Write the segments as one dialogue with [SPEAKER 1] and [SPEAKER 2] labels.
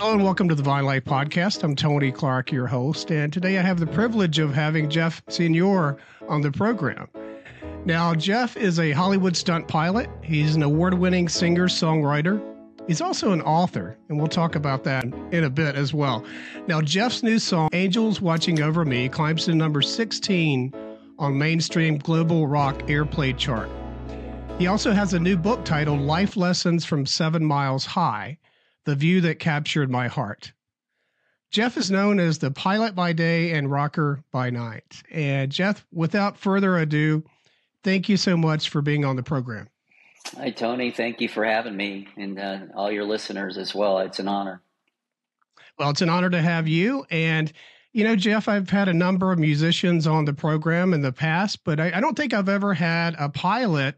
[SPEAKER 1] Hello and welcome to the Vine Life Podcast. I'm Tony Clark, your host, and today I have the privilege of having Jeff Senour on the program. Now, Jeff is a Hollywood stunt pilot. He's an award winning singer songwriter. He's also an author, and we'll talk about that in a bit as well. Now, Jeff's new song, Angels Watching Over Me, climbs to number 16 on mainstream global rock airplay chart. He also has a new book titled Life Lessons from Seven Miles High the view that captured my heart. Jeff is known as the pilot by day and rocker by night. And Jeff, without further ado, thank you so much for being on the program.
[SPEAKER 2] Hi, Tony. Thank you for having me and uh, all your listeners as well. It's an honor.
[SPEAKER 1] Well, it's an honor to have you. And, you know, Jeff, I've had a number of musicians on the program in the past, but I, I don't think I've ever had a pilot,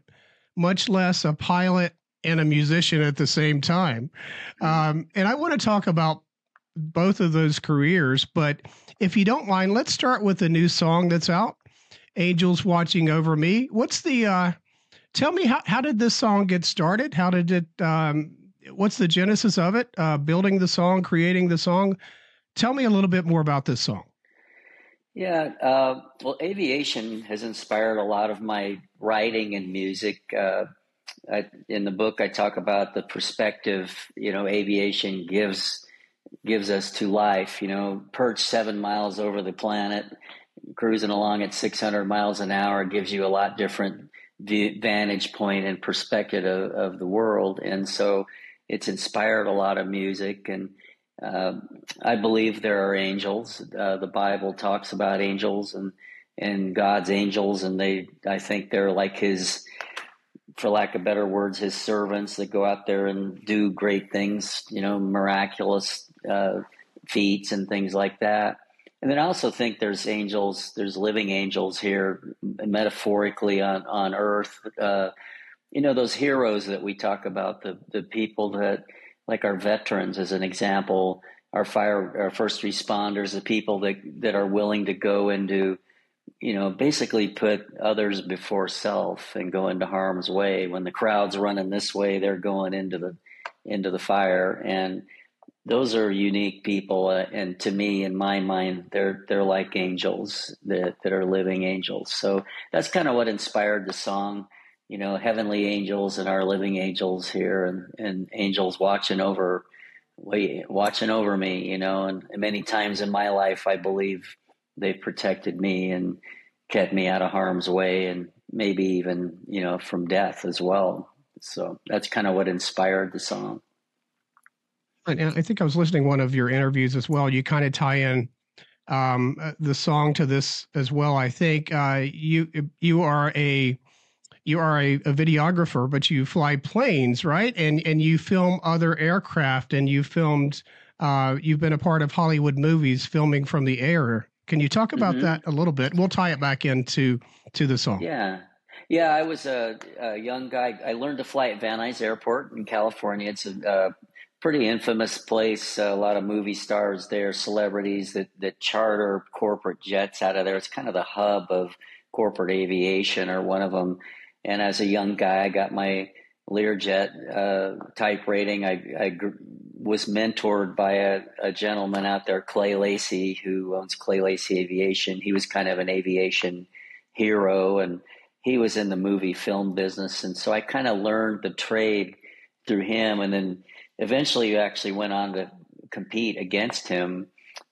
[SPEAKER 1] much less a pilot and a musician at the same time. Um, and I want to talk about both of those careers. But if you don't mind, let's start with the new song that's out, Angels Watching Over Me. What's the, uh, tell me, how, how did this song get started? How did it, um, what's the genesis of it? Uh, building the song, creating the song? Tell me a little bit more about this song.
[SPEAKER 2] Yeah, uh, well, aviation has inspired a lot of my writing and music. Uh, I, in the book, I talk about the perspective you know aviation gives gives us to life. You know, perched seven miles over the planet, cruising along at 600 miles an hour gives you a lot different vantage point and perspective of, of the world, and so it's inspired a lot of music and. Uh, I believe there are angels. Uh, the Bible talks about angels and and God's angels, and they I think they're like His for lack of better words, his servants that go out there and do great things, you know, miraculous uh, feats and things like that. And then I also think there's angels, there's living angels here, metaphorically on on Earth. Uh, you know, those heroes that we talk about, the the people that, like our veterans, as an example, our fire, our first responders, the people that that are willing to go into you know, basically put others before self and go into harm's way. When the crowd's running this way, they're going into the into the fire, and those are unique people. Uh, and to me, in my mind, they're they're like angels that that are living angels. So that's kind of what inspired the song. You know, heavenly angels and our living angels here, and and angels watching over, watching over me. You know, and many times in my life, I believe they've protected me and kept me out of harm's way and maybe even you know from death as well. So that's kind of what inspired the song.
[SPEAKER 1] And i think i was listening one of your interviews as well. You kind of tie in um, uh, the song to this as well. I think uh, you you are a you are a, a, videographer but you fly planes right? And and you film other aircraft and you filmed uh, you've been a part of hollywood movies filming from the air can you talk about mm-hmm. that a little bit? We'll tie it back into to the song.
[SPEAKER 2] Yeah. Yeah, I was a, a young guy. I learned to fly at Van Nuys Airport in California. It's a, pretty infamous place. A lot of movie stars there, celebrities that, that charter corporate jets out of there. It's kind of the hub of corporate aviation, or one of them. And as a young guy, I got my Learjet uh, type rating. I, I was mentored by a, a, gentleman out there, Clay Lacy, who owns Clay Lacy Aviation. He was kind of an aviation hero, and he was in the movie film business. And so I kind of learned the trade through him, and then eventually you actually went on to compete against him.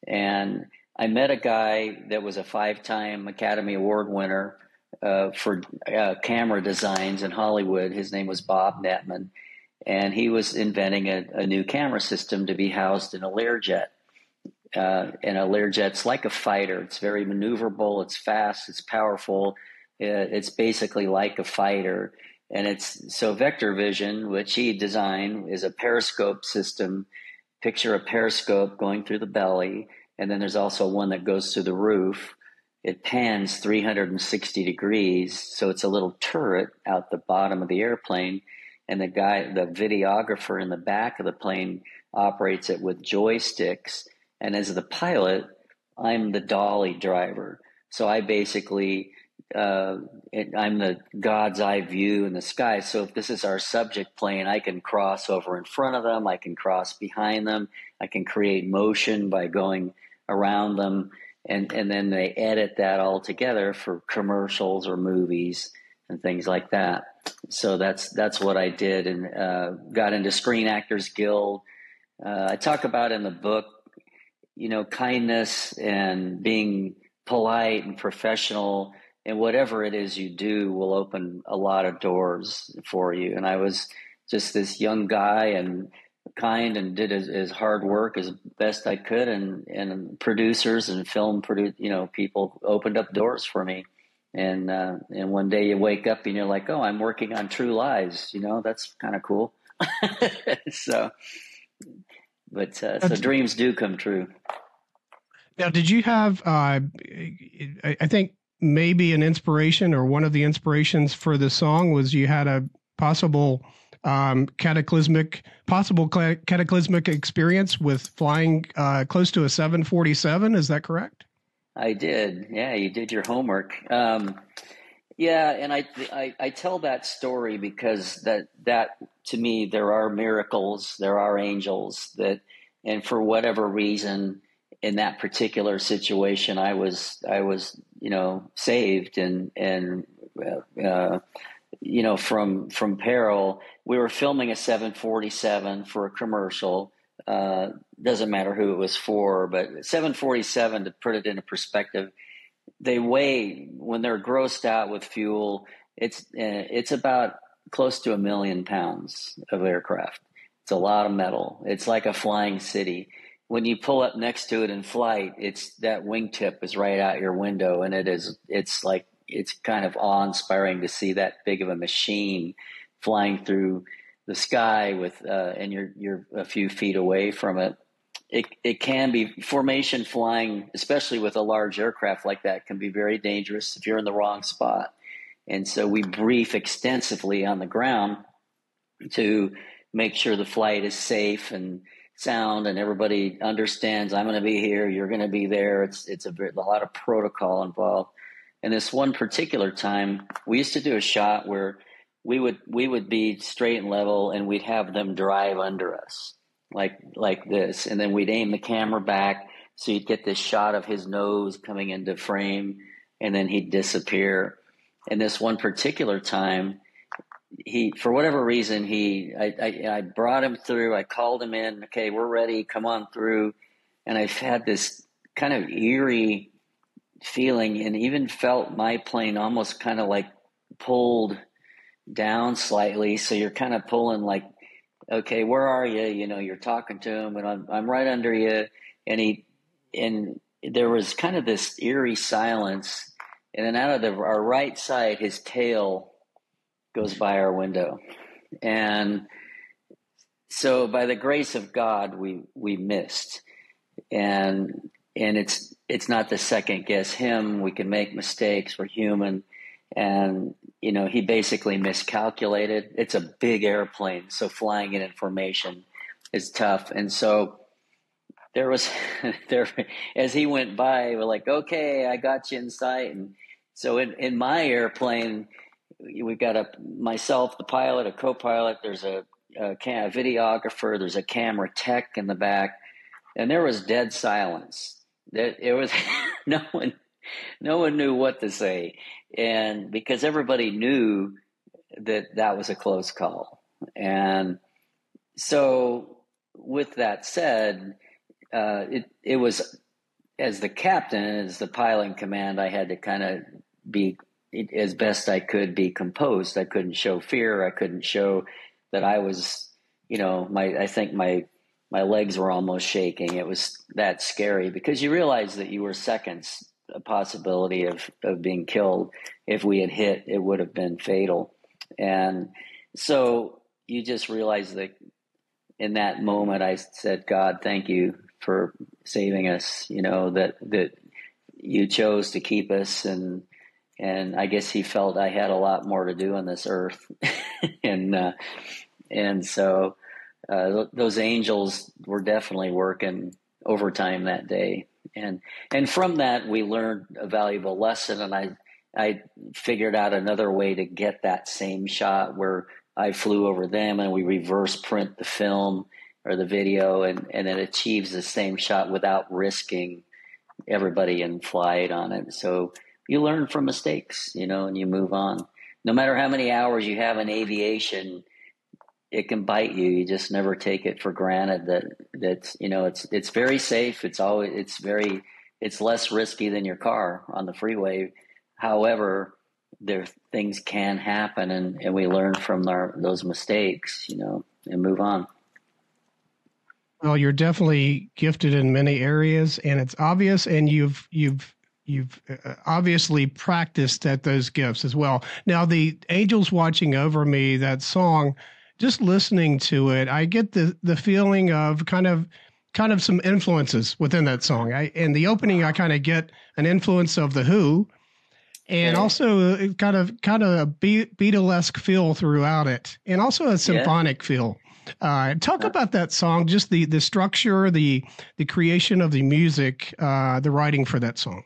[SPEAKER 2] And I met a guy that was a five-time Academy Award winner uh, for uh, camera designs in Hollywood. His name was Bob Nettmann, and he was inventing a, a new camera system to be housed in a Learjet. Uh, and a Learjet's like a fighter. It's very maneuverable. It's fast. It's powerful. Uh, it's basically like a fighter. And it's so Vector Vision, which he designed, is a periscope system. Picture a periscope going through the belly, and then there's also one that goes through the roof it pans 360 degrees, so it's a little turret out the bottom of the airplane, and the guy, the videographer in the back of the plane, operates it with joysticks. And as the pilot, I'm the dolly driver, so I basically uh, it, I'm the God's eye view in the sky. So if this is our subject plane, I can cross over in front of them, I can cross behind them, I can create motion by going around them, and and then they edit that all together for commercials or movies and things like that. So that's that's what I did, and uh, got into Screen Actors Guild. Uh, I talk about in the book, you know, kindness and being polite and professional and whatever it is you do will open a lot of doors for you. And I was just this young guy and kind and did his, hard work as best I could. And, and producers and film produ- you know, people opened up doors for me. And, uh, and one day you wake up and you're like, oh, I'm working on True Lies. You know, that's kind of cool. so, but uh, so dreams do come true.
[SPEAKER 1] Now, did you have? Uh, I think maybe an inspiration or one of the inspirations for the song was you had a possible um, cataclysmic, possible cataclysmic experience with flying uh, close to a 747. Is that correct?
[SPEAKER 2] I did. Yeah, you did your homework. Um, yeah, and I, I, I tell that story because that that to me there are miracles, there are angels that, and for whatever reason, in that particular situation, I was I was you know saved and and uh, you know from from peril. We were filming a 747 for a commercial. Uh, doesn't matter who it was for, but 747 to put it into perspective, they weigh when they're grossed out with fuel. It's uh, it's about close to a million pounds of aircraft. It's a lot of metal. It's like a flying city when you pull up next to it in flight, it's that wingtip is right out your window, and it is it's like it's kind of awe inspiring to see that big of a machine flying through the sky with uh, and you're you're a few feet away from it. It it can be formation flying, especially with a large aircraft like that, can be very dangerous if you're in the wrong spot. And so we brief extensively on the ground to make sure the flight is safe and sound and everybody understands I'm going to be here, you're going to be there. It's it's a, a lot of protocol involved. And this one particular time, we used to do a shot where we would we would be straight and level, and we'd have them drive under us like like this, and then we'd aim the camera back so you'd get this shot of his nose coming into frame, and then he'd disappear. And this one particular time, he for whatever reason he I, I, I brought him through i called him in okay we're ready come on through. And i've had this kind of eerie feeling and even felt my plane almost kind of like pulled down slightly. So you're kind of pulling like okay where are you you know you're talking to him and i'm, I'm right under you and he and there was kind of this eerie silence and then out of the, our right side his tail goes by our window. And so by the grace of God we we missed. And and it's it's not the second guess him. We can make mistakes. We're human. And you know, he basically miscalculated. It's a big airplane, so flying in information is tough. And so there was there as he went by, we're like, okay, I got you in sight. And so in, in my airplane, we've got a myself, the pilot, a co-pilot. There's a, a, a videographer. There's a camera tech in the back, and there was dead silence. That it was no one, no one knew what to say, and because everybody knew that that was a close call, and so with that said, uh, it it was as the captain, as the pilot command, I had to kind of be it, as best I could be composed. I couldn't show fear. I couldn't show that I was, you know, my I think my my legs were almost shaking. It was that scary because you realize that you were seconds a possibility of of being killed. If we had hit, it would have been fatal. And so you just realize that in that moment I said, God, thank you for saving us, you know, that that you chose to keep us and and I guess he felt I had a lot more to do on this earth, and uh, and so uh, those angels were definitely working overtime that day, and and from that we learned a valuable lesson, and I I figured out another way to get that same shot where I flew over them and we reverse print the film or the video and, and it achieves the same shot without risking everybody in flight on it. So you learn from mistakes, you know, and you move on. No matter how many hours you have in aviation, it can bite you. You just never take it for granted that that's you know it's it's very safe. It's always it's very it's less risky than your car on the freeway. However, there things can happen, and, and we learn from our, those mistakes, you know, and move on.
[SPEAKER 1] Well, you're definitely gifted in many areas, and it's obvious. And you've you've you've uh, obviously practiced at those gifts as well. Now, the angels watching over me, that song, just listening to it, I get the the feeling of kind of kind of some influences within that song. I in the opening, I kind of get an influence of the Who, and yeah. also uh, kind of kind of a Beatlesque feel throughout it, and also a symphonic yeah. feel. Uh, talk about that song, just the the structure, the the creation of the music, uh, the writing for that song.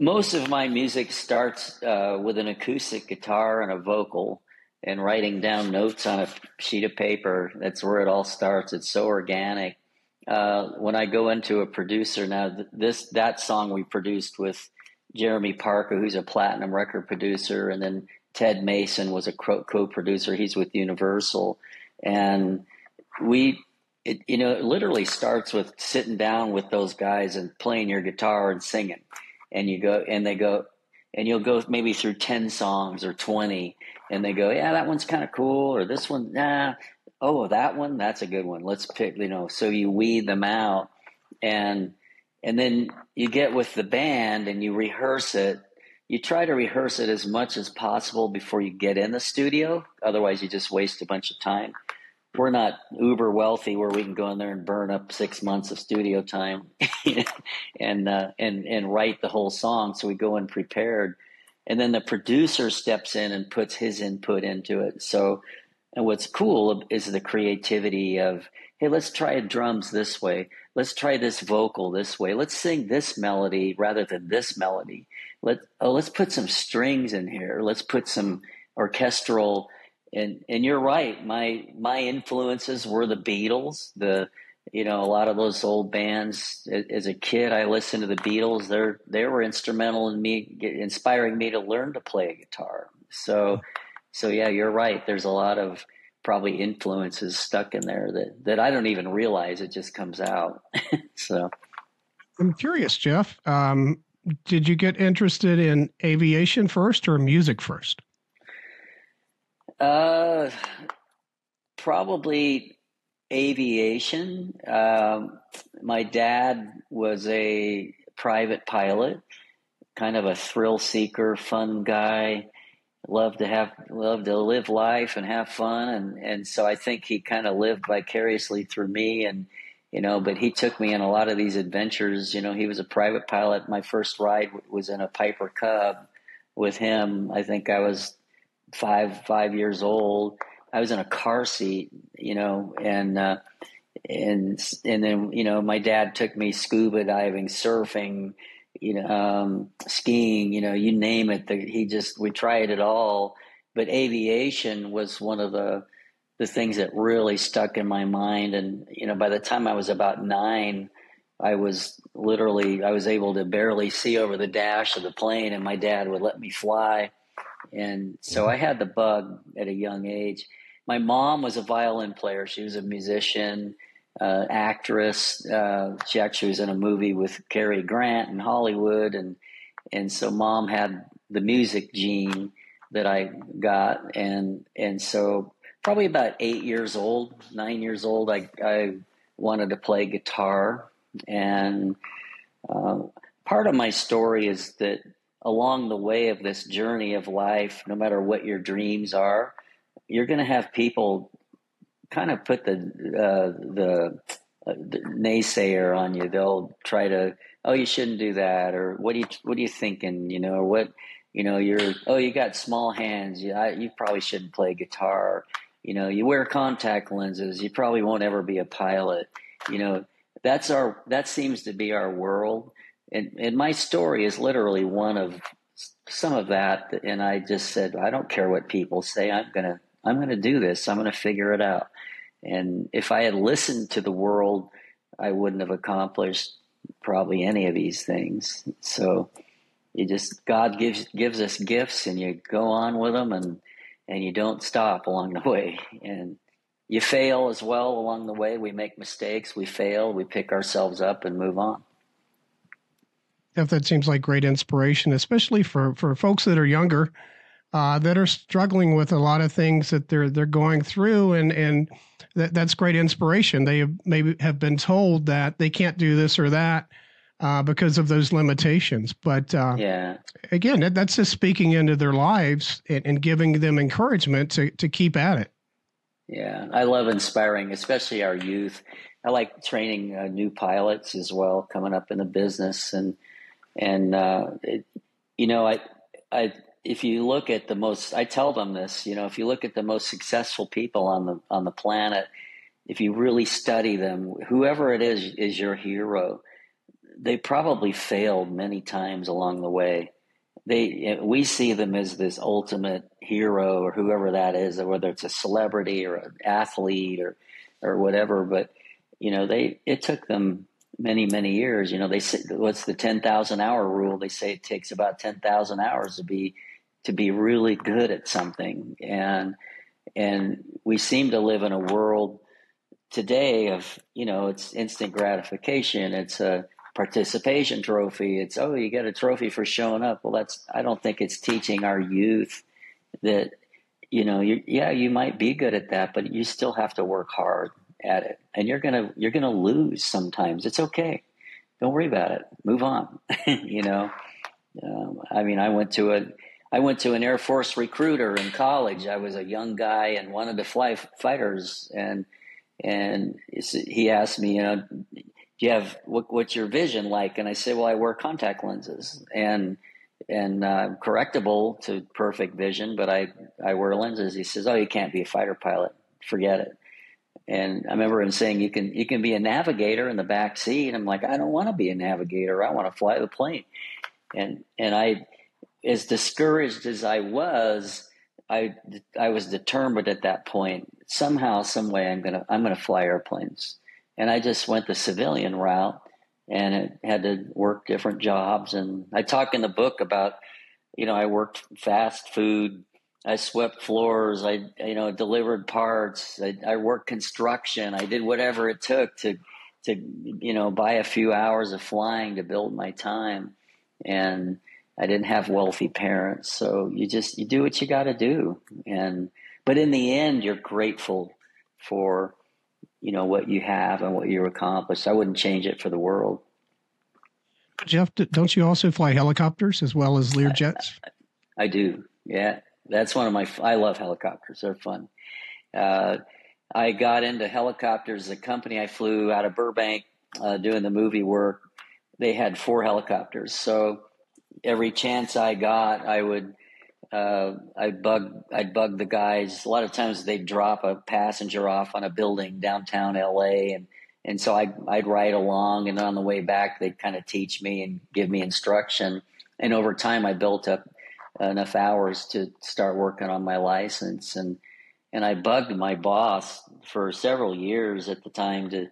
[SPEAKER 2] Most of my music starts uh, with an acoustic guitar and a vocal, and writing down notes on a sheet of paper. That's where it all starts. It's so organic. Uh, when I go into a producer now, this that song we produced with Jeremy Parker, who's a platinum record producer, and then Ted Mason was a co-producer. He's with Universal, and we it, you know it literally starts with sitting down with those guys and playing your guitar and singing and you go and they go and you'll go maybe through 10 songs or 20 and they go yeah that one's kind of cool or this one nah. Oh that one? That's a good one. Let's pick you know so you weed them out. And and then you get with the band and you rehearse it. You try to rehearse it as much as possible before you get in the studio. Otherwise you just waste a bunch of time. We're not uber wealthy where we can go in there and burn up six months of studio time and uh, and and write the whole song. So we go in prepared, and then the producer steps in and puts his input into it. So, and what's cool is the creativity of hey, let's try drums this way. Let's try this vocal this way. Let's sing this melody rather than this melody. Let oh, let's put some strings in here. Let's put some orchestral and and you're right. My my influences were the Beatles. The you know a lot of those old bands. As a kid, I listened to the Beatles. They're they were instrumental in me inspiring me to learn to play a guitar. So so yeah, you're right. There's a lot of probably influences stuck in there that that I don't even realize. It just comes out. so
[SPEAKER 1] I'm curious, Jeff. Um, did you get interested in aviation first or music first?
[SPEAKER 2] Uh, probably aviation. Um, my dad was a private pilot, kind of a thrill seeker, fun guy. Loved to have, loved to live life and have fun, and and so I think he kind of lived vicariously through me, and you know. But he took me on a lot of these adventures. You know, he was a private pilot. My first ride was in a Piper Cub with him. I think I was five five years old. I was in a car seat, you know, and uh, and and then you know my dad took me scuba diving, surfing, you know, um, skiing, you know, you name it. The, he just we tried it all, but aviation was one of the the things that really stuck in my mind. And you know, by the time I was about nine, I was literally I was able to barely see over the dash of the plane, and my dad would let me fly and so I had the bug at a young age. My mom was a violin player. She was a musician, uh, actress. Uh, she actually was in a movie with Cary Grant in Hollywood, and and so mom had the music gene that I got, and and so probably about eight years old, nine years old, I I wanted to play guitar, and uh, part of my story is that along the way of this journey of life, no matter what your dreams are, you're going to have people kind of put the uh, the, uh, the, naysayer on you. They'll try to, oh, you shouldn't do that, or what do you what are you thinking? You know, or what you know, you're oh, you got small hands. You I, you probably shouldn't play guitar. You know, you wear contact lenses. You probably won't ever be a pilot. You know, that's our that seems to be our world and, and my story is literally one of some of that, and I just said, I don't care what people say. I'm gonna I'm gonna do this. I'm gonna figure it out. And if I had listened to the world, I wouldn't have accomplished probably any of these things. So you just God gives gives us gifts, and you go on with them, and and you don't stop along the way. And you fail as well along the way. We make mistakes, we fail, we pick ourselves up, and move on.
[SPEAKER 1] If that seems like great inspiration, especially for for folks that are younger. Uh, that are struggling with a lot of things that they're they're going through, and and that, that's great inspiration. They have maybe have been told that they can't do this or that, uh, because of those limitations. But uh,
[SPEAKER 2] yeah,
[SPEAKER 1] again, that, that's just speaking into their lives and, and, giving them encouragement to to keep at it.
[SPEAKER 2] Yeah, I love inspiring, especially our youth. I like training uh, new pilots as well, coming up in the business, and and uh, it, you know, I I if you look at the most, I tell them this, you know, if you look at the most successful people on the on the planet, if you really study them, whoever it is is your hero they probably failed many times along the way. They we see them as this ultimate hero or whoever that is, or whether it's a celebrity or an athlete or or whatever. But you know, they it took them many many years. You know, they say what's the ten thousand hour rule? They say it takes about ten thousand hours to be to be really good at something, and and we seem to live in a world today of you know it's instant gratification. It's a participation trophy. It's oh, you get a trophy for showing up. Well, that's I don't think it's teaching our youth that you know, you, yeah, you might be good at that, but you still have to work hard at it, and you're gonna you're gonna lose sometimes. It's okay. Don't worry about it. Move on. you know, um, I mean, I went to a I went to an Air Force recruiter in college. I was a young guy and wanted to fly fighters, and and he asked me, you know, do you have what, what's your vision like? And I say, well, I wear contact lenses and and uh, correctable to perfect vision, but I I wear lenses. He says, oh, you can't be a fighter pilot. Forget it. And I remember him saying, you can you can be a navigator in the back seat. I'm like, I don't want to be a navigator. I want to fly the plane. And and I, as discouraged as I was, I I was determined at that point. Somehow, some way, I'm gonna I'm gonna fly airplanes and I just went the civilian route and it had to work different jobs. And I talk in the book about, you know, I worked fast food, I swept floors, I, you know, delivered parts, I, I worked construction, I did whatever it took to, to, you know, buy a few hours of flying to build my time. And I didn't have wealthy parents. So you just, you do what you got to do. And, but in the end, you're grateful for you know what you have and what you accomplished. I wouldn't change it for the world.
[SPEAKER 1] Jeff, don't you also fly helicopters as well as Lear jets?
[SPEAKER 2] I, I do. Yeah, that's one of my. I love helicopters. They're fun. Uh, I got into helicopters. The company I flew out of Burbank uh, doing the movie work, they had four helicopters. So every chance I got, I would uh, I'd bug I'd bug the guys. A lot of times they'd drop a passenger off on a building downtown LA, and and so I'd I'd ride along, and on the way back they'd kind of teach me and give me instruction. And over time, I built up enough hours to start working on my license, and and I bugged my boss for several years at the time to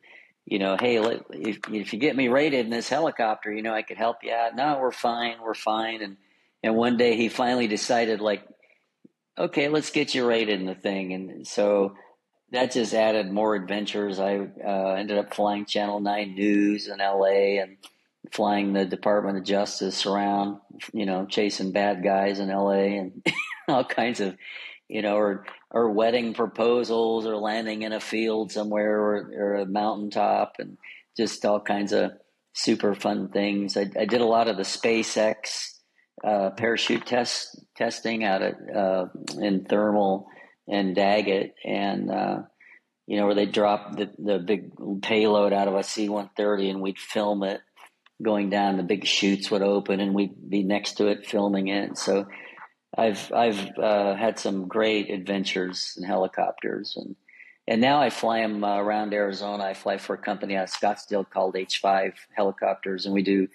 [SPEAKER 2] you know, hey, let, if, if you get me rated in this helicopter, you know, I could help you out. No, we're fine, we're fine. And and one day he finally decided, like, okay, let's get you rated in the thing. And so that just added more adventures. I uh, ended up flying Channel 9 News in LA and flying the Department of Justice around, you know, chasing bad guys in LA and all kinds of, you know, or, or wedding proposals or landing in a field somewhere or, or a mountaintop and just all kinds of super fun things. I, I did a lot of the SpaceX uh, parachute test testing out at uh, in thermal and Daggett, and uh, you know where they drop the the big payload out of a C one thirty, and we'd film it going down. The big chutes would open, and we'd be next to it filming it. So I've I've uh, had some great adventures in helicopters, and and now I fly them uh, around Arizona. I fly for a company out of Scottsdale called H five Helicopters, and we do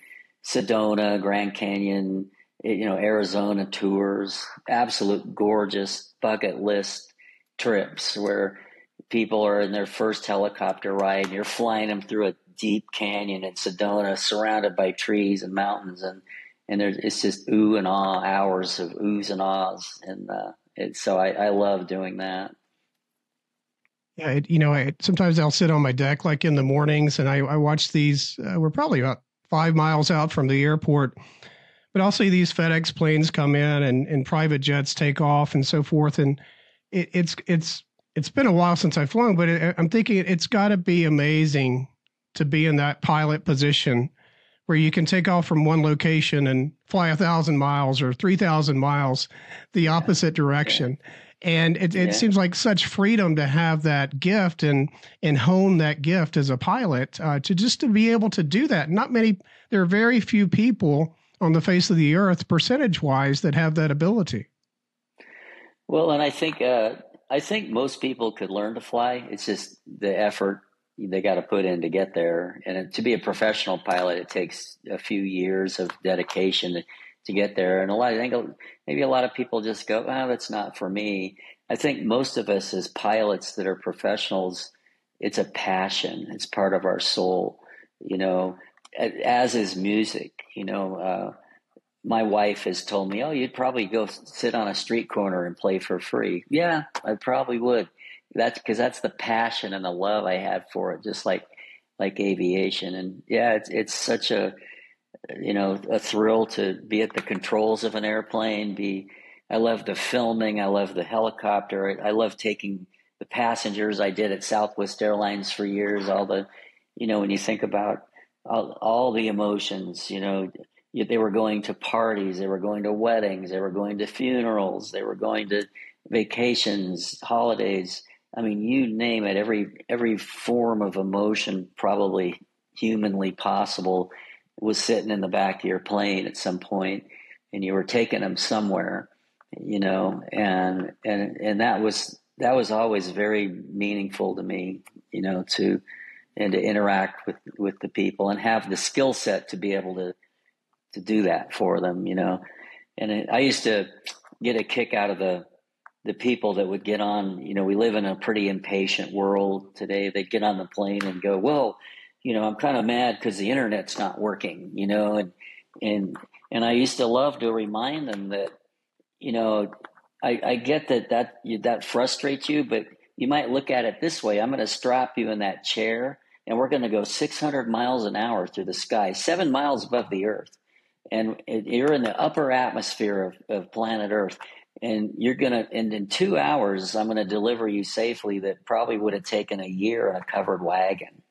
[SPEAKER 2] Sedona, Grand Canyon you know, Arizona tours, absolute gorgeous bucket list trips where people are in their first helicopter ride and you're flying them through a deep canyon in Sedona surrounded by trees and mountains and and there's it's just ooh and ah hours of oohs and ahs and uh, it, so I, I love doing that.
[SPEAKER 1] Yeah, it, you know, I, sometimes I'll sit on my deck like in the mornings and I, I watch these. Uh, we're probably about five miles out from the airport, but I'll see these FedEx planes come in and, and private jets take off and so forth. And it, it's it's it's been a while since I've flown, but it, I'm thinking it's got to be amazing to be in that pilot position where you can take off from one location and fly a thousand miles or three thousand miles the opposite direction. Yeah and it, it yeah. seems like such freedom to have that gift and and hone that gift as a pilot uh, to just to be able to do that. Not many there are very few people on the face of the earth percentage wise that have that ability.
[SPEAKER 2] Well and i think uh, i think most people could learn to fly. It's just the effort they got to put in to get there and to be a professional pilot it takes a few years of dedication to get there. And a lot, I think maybe a lot of people just go, "Oh, that's not for me." I think most of us as pilots that are professionals, it's a passion. It's part of our soul, you know. As is music, you know. Uh, my wife has told me, "Oh, you'd probably go sit on a street corner and play for free." Yeah, I probably would. That's because that's the passion and the love I have for it, just like like aviation. And yeah, it's it's such a you know, a thrill to be at the controls of an airplane. Be, I love the filming. I love the helicopter. I, I love taking the passengers. I did at Southwest Airlines for years. All the, you know, when you think about all, all the emotions, you know, they were going to parties, they were going to weddings, they were going to funerals, they were going to vacations, holidays. I mean, you name it. Every every form of emotion, probably humanly possible was sitting in the back of your plane at some point and you were taking them somewhere you know and and and that was that was always very meaningful to me you know to and to interact with with the people and have the skill set to be able to to do that for them you know and it, i used to get a kick out of the the people that would get on you know we live in a pretty impatient world today. They'd get on the plane and go well you know, I'm kind of mad because the internet's not working, you know, and and and I used to love to remind them that, you know, I, I get that that that frustrates you, but you might look at it this way: I'm going to strap you in that chair, and we're going to go 600 miles an hour through the sky, seven miles above the Earth, and you're in the upper atmosphere of, of planet Earth. And you're gonna, and in two hours, I'm gonna deliver you safely. That probably would have taken a year in a covered wagon.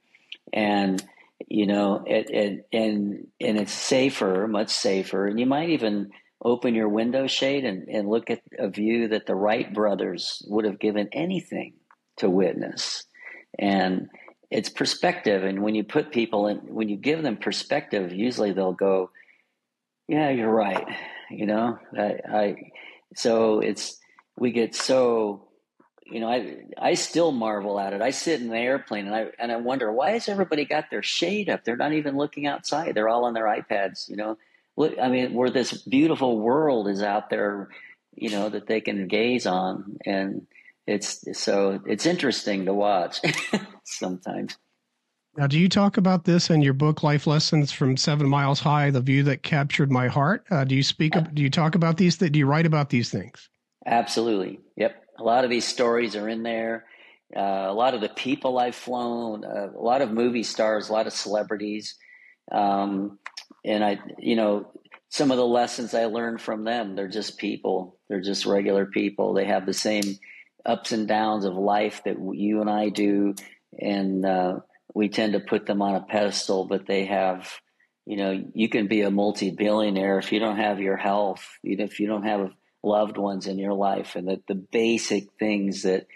[SPEAKER 2] And you know it, it, and and it's safer much safer. And you might even open your window shade and, and look at a view that the wright brothers would have given anything to witness. And it's perspective and when you put people in when you give them perspective usually they'll go yeah you're right you know? I, I so it's we get so you know, I I still marvel at it. I sit in the airplane and I and I wonder why has everybody got their shade up? They're not even looking outside. They're all on their iPads. You know, look. I mean, where this beautiful world is out there, you know, that they can gaze on, and it's so it's interesting to watch sometimes.
[SPEAKER 1] Now, do you talk about this in your book, Life Lessons from Seven Miles High: The View That Captured My Heart? Uh, do you speak? Uh, do you talk about these? Do you write about these things?
[SPEAKER 2] Absolutely. Yep. A lot of these stories are in there. Uh, a lot of the people I've flown, uh, a lot of movie stars, a lot of celebrities, um, and I, you know, some of the lessons I learned from them. They're just people. They're just regular people. They have the same ups and downs of life that you and I do, and uh, we tend to put them on a pedestal. But they have, you know, you can be a multi-billionaire if you don't have your health, if you don't have loved ones in your life and that the basic things that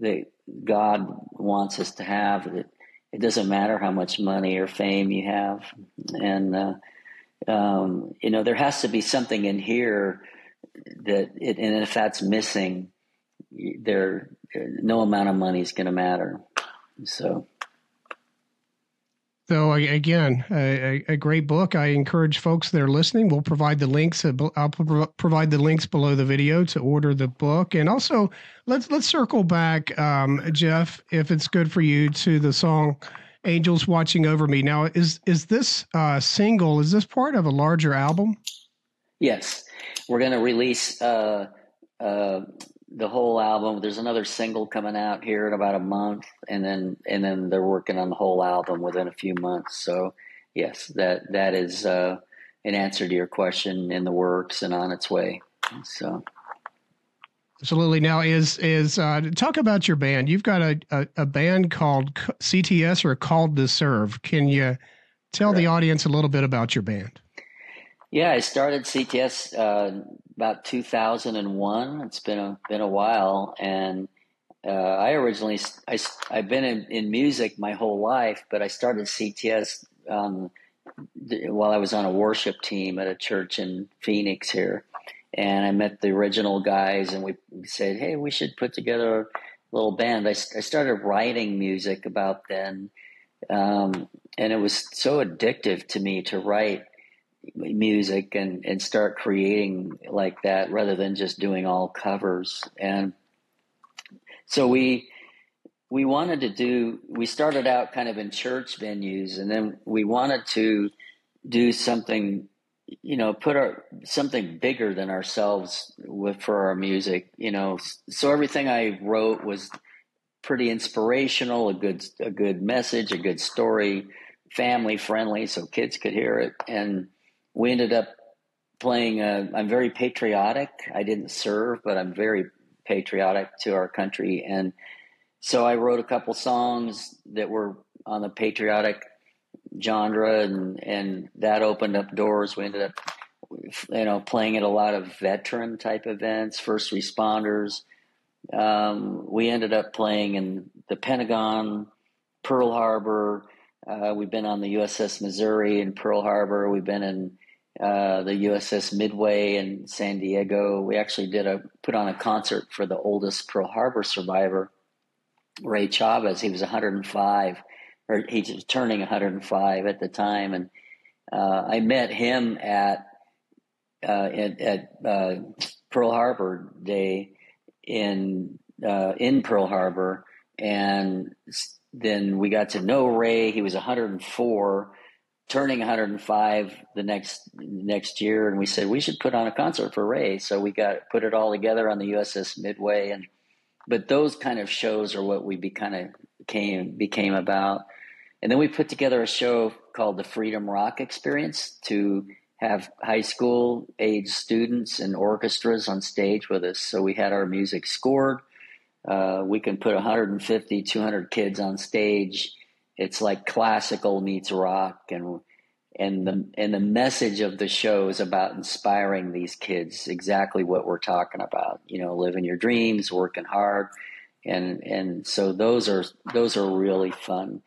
[SPEAKER 2] that God wants us to have that it doesn't matter how much money or fame you have and uh, um, you know there has to be something in here that it, and if that's missing there no amount of money is going to matter so
[SPEAKER 1] So again, a, a, great book. I encourage folks that are listening. We'll provide the links. Uh, I'll provide the links below the video to order the book. And also, let's let's circle back, um, Jeff, if it's good for you, to the song "Angels Watching Over Me." Now, is is this uh, single? Is this part of a larger album?
[SPEAKER 2] Yes, we're going to release uh, uh, the whole album. There's another single coming out here in about a month, and then and then they're working on the whole album within a few months. So yes, that that is uh, an answer to your question in the works and on its way. So.
[SPEAKER 1] Absolutely. Now, is is uh, talk about your band? You've got a, a, a, band called CTS or called to Serve. Can you tell right. the audience a little bit about your band?
[SPEAKER 2] Yeah, I started CTS uh, about 2001. It's been a been a while, and uh, I originally I I've been in, in music my whole life, but I started CTS um, while I was on a worship team at a church in Phoenix here, and I met the original guys, and we said, hey, we should put together a little band. I, I started writing music about then, um, and it was so addictive to me to write music and and start creating like that rather than just doing all covers. And so we we wanted to do we started out kind of in church venues and then we wanted to do something you know put our something bigger than ourselves with for our music you know. So everything i wrote was pretty inspirational a good a good message a good story family friendly so kids could hear it. And we ended up playing. Uh, I'm very patriotic. I didn't serve, but I'm very patriotic to our country, and so I wrote a couple songs that were on the patriotic genre, and and that opened up doors. We ended up, you know, playing at a lot of veteran type events, first responders. Um, we ended up playing in the Pentagon, Pearl Harbor. Uh, we've been on the USS Missouri in Pearl Harbor. We've been in uh, the USS Midway in San Diego. We actually did a put on a concert for the oldest Pearl Harbor survivor, Ray Chavez. He was 105, or he was turning 105 at the time, and uh, I met him at uh, at, at uh, Pearl Harbor Day in uh, in Pearl Harbor, and then we got to know Ray. He was 104 turning 105 the next next year, and we said we should put on a concert for Ray. So we got put it all together on the USS Midway, and but those kind of shows are what we be kind of came became about. And then we put together a show called the Freedom Rock Experience to have high school age students and orchestras on stage with us. So we had our music scored. Uh, we can put 150, 200 kids on stage it's like classical meets rock and and the and the message of the show is about inspiring these kids exactly what we're talking about you know living your dreams working hard and and so those are those are really fun.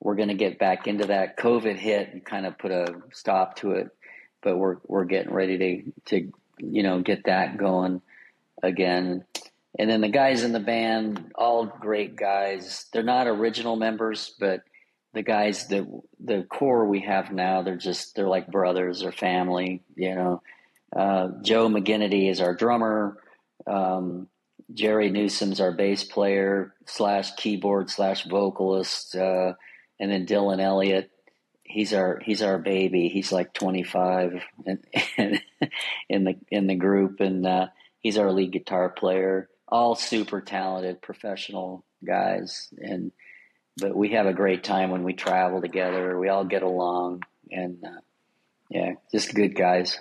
[SPEAKER 2] We're going to get back into that. Covid hit and kind of put a stop to it but we're we're getting ready to to you know get that going again. And then the guys in the band all great guys. They're not original members but the guys that the core we have now, they're just they're like brothers or family. You know, uh, Joe McGinnity is our drummer. Um, Jerry Newsom's our bass player slash keyboard slash vocalist, uh, and then Dylan Elliott. He's our he's our baby. He's like 25 and, and in the in the group, and uh, he's our lead guitar player. All super talented professional guys, and but we have a great time when we travel together. We all get along, and uh, yeah, just good guys.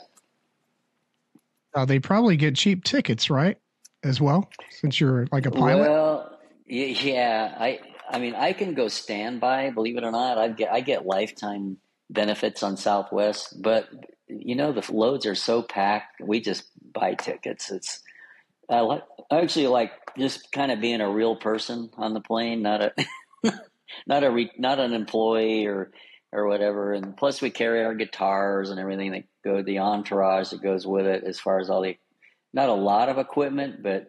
[SPEAKER 1] Uh, they probably get cheap tickets, right? As well, since you're like a pilot.
[SPEAKER 2] Well, yeah, I, I mean, I can go standby. Believe it or not, I get, I get lifetime benefits on Southwest, but you know the loads are so packed. We just buy tickets. It's I like I actually like just kind of being a real person on the plane, not a not a re, not an employee or or whatever. And plus, we carry our guitars and everything that go the entourage that goes with it, as far as all the not a lot of equipment, but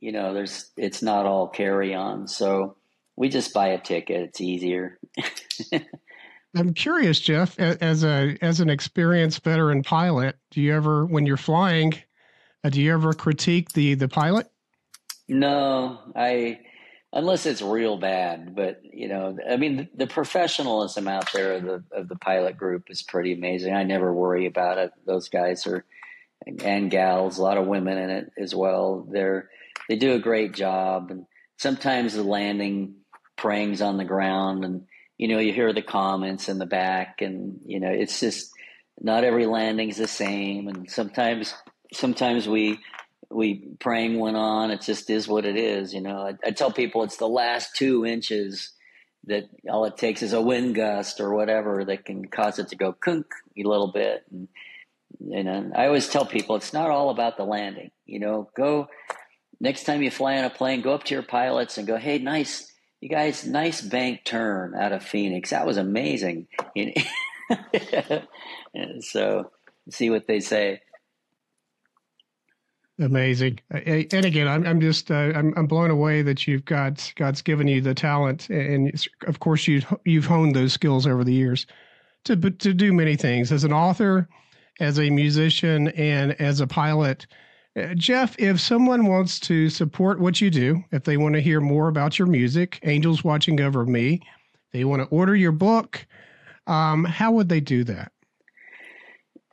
[SPEAKER 2] you know, there's it's not all carry on. So we just buy a ticket; it's easier.
[SPEAKER 1] I'm curious, Jeff, as a as an experienced veteran pilot, do you ever, when you're flying, uh, do you ever critique the the pilot?
[SPEAKER 2] No, I unless it's real bad. But you know, I mean, the, professionalism out there of the of the pilot group is pretty amazing. I never worry about it. Those guys are and gals, a lot of women in it as well. They're they do a great job, and sometimes the landing prangs on the ground and you know, you hear the comments in the back, and you know, it's just not every landing's the same, and sometimes sometimes we we praying went on. It just is what it is. You know, I, I, tell people it's the last two inches that all it takes is a wind gust or whatever that can cause it to go kunk a little bit. And, you know, I always tell people it's not all about the landing. You know, go next time you fly on a plane, go up to your pilots and go, "Hey, nice, you guys, nice bank turn out of Phoenix. That was amazing. so, see what they say.
[SPEAKER 1] Amazing. And again, I'm, I'm just, uh, I'm, I'm blown away that you've got, God's given you the talent. And of course, you've, you've honed those skills over the years to, to do many things as an author, as a musician, and as a pilot. Uh, Jeff, if someone wants to support what you do, if they want to hear more about your music, Angels Watching Over Me, they want to order your book, um, how would they do that?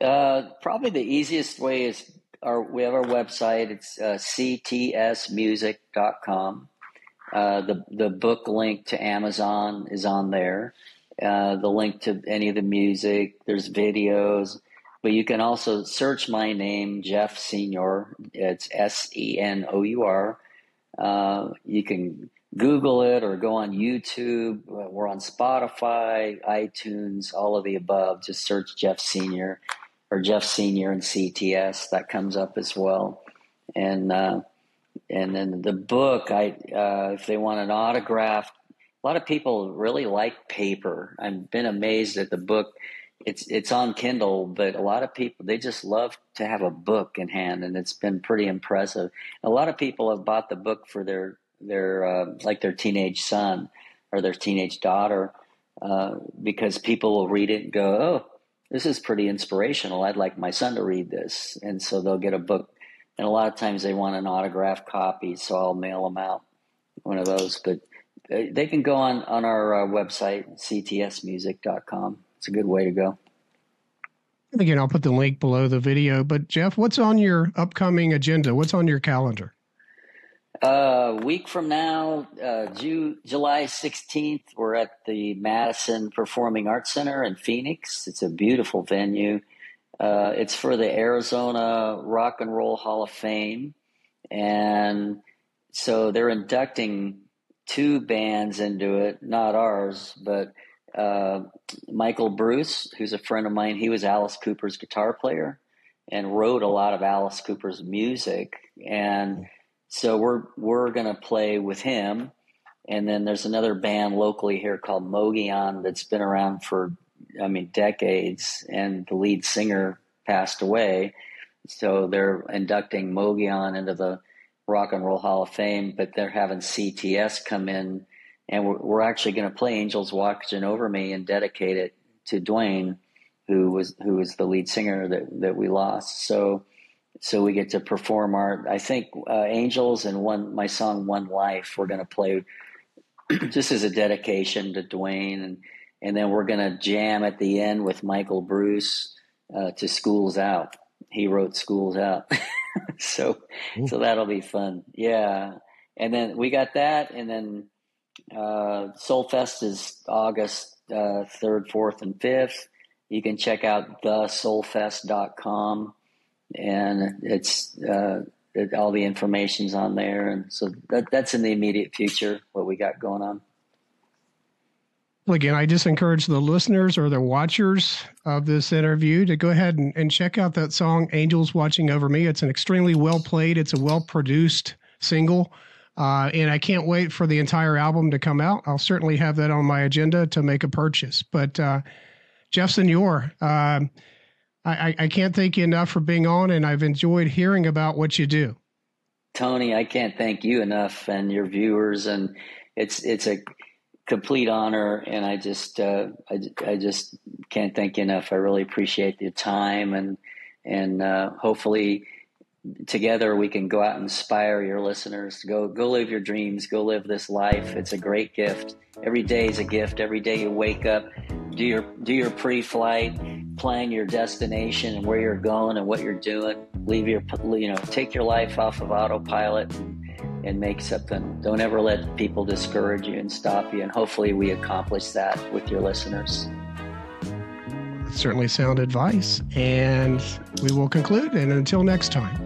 [SPEAKER 2] Uh, probably the easiest way is our we have our website. It's uh, ctsmusic.com. Uh, the the book link to Amazon is on there. Uh, the link to any of the music. There's videos. But you can also search my name, Jeff Senour. It's S E N O U R. Uh, you can Google it or go on YouTube. We're on Spotify, iTunes, all of the above. Just search Jeff Senour or Jeff Senour and CTS. That comes up as well. And uh, and then the book, I uh, if they want an autograph, a lot of people really like paper. I've been amazed at the book it's it's on Kindle, but a lot of people they just love to have a book in hand, and it's been pretty impressive. A lot of people have bought the book for their their uh, like their teenage son or their teenage daughter uh, because people will read it and go, "Oh, this is pretty inspirational. I'd like my son to read this," and so they'll get a book. And a lot of times they want an autographed copy, so I'll mail them out one of those. But uh, they can go on on our uh, website ctsmusic.com it's a good way to go.
[SPEAKER 1] Again, I'll put the link below the video. But Jeff, what's on your upcoming agenda? What's on your calendar?
[SPEAKER 2] A uh, week from now, uh, Ju- July 16th, we're at the Madison Performing Arts Center in Phoenix. It's a beautiful venue. Uh, it's for the Arizona Rock and Roll Hall of Fame. And so they're inducting two bands into it, not ours, but uh, Michael Bruce, who's a friend of mine, he was Alice Cooper's guitar player and wrote a lot of Alice Cooper's music. And so we're we're gonna play with him. And then there's another band locally here called Mogollon that's been around for I mean decades, and the lead singer passed away. So they're inducting Mogollon into the Rock and Roll Hall of Fame, but they're having CTS come in and we're, we're actually going to play Angels Watching Over Me and dedicate it to Duane, who was who was the lead singer that that we lost. So so we get to perform our I think uh, Angels and one my song One Life we're going to play just as a dedication to dwayne and and then we're going to jam at the end with Michael Bruce uh, to Schools Out. He wrote Schools Out. so Ooh. so that'll be fun. Yeah. And then we got that and then uh, Soulfest is August uh, 3rd, 4th, and 5th. You can check out thesoulfest.com and it's uh, it, all the information's on there. And so that, that's in the immediate future, what we got going on.
[SPEAKER 1] Well, again, I just encourage the listeners or the watchers of this interview to go ahead and, and check out that song, Angels Watching Over Me. It's an extremely well played, it's a well produced single. Uh, and I can't wait for the entire album to come out. I'll certainly have that on my agenda to make a purchase. But uh, Jeff Senour, uh, I, I can't thank you enough for being on, and I've enjoyed hearing about what you do.
[SPEAKER 2] Tony, I can't thank you enough and your viewers. And it's it's a complete honor, and I just uh, I, I just can't thank you enough. I really appreciate the time, and and uh, hopefully together we can go out and inspire your listeners. To go go live your dreams. Go live this life. It's a great gift. Every day is a gift. Every day you wake up do your do your pre-flight plan your destination and where you're going and what you're doing. Leave your you know take your life off of autopilot and, and make something. Don't ever let people discourage you and stop you. And hopefully we accomplish that with your listeners.
[SPEAKER 1] Certainly sound advice. And we will conclude. And until next time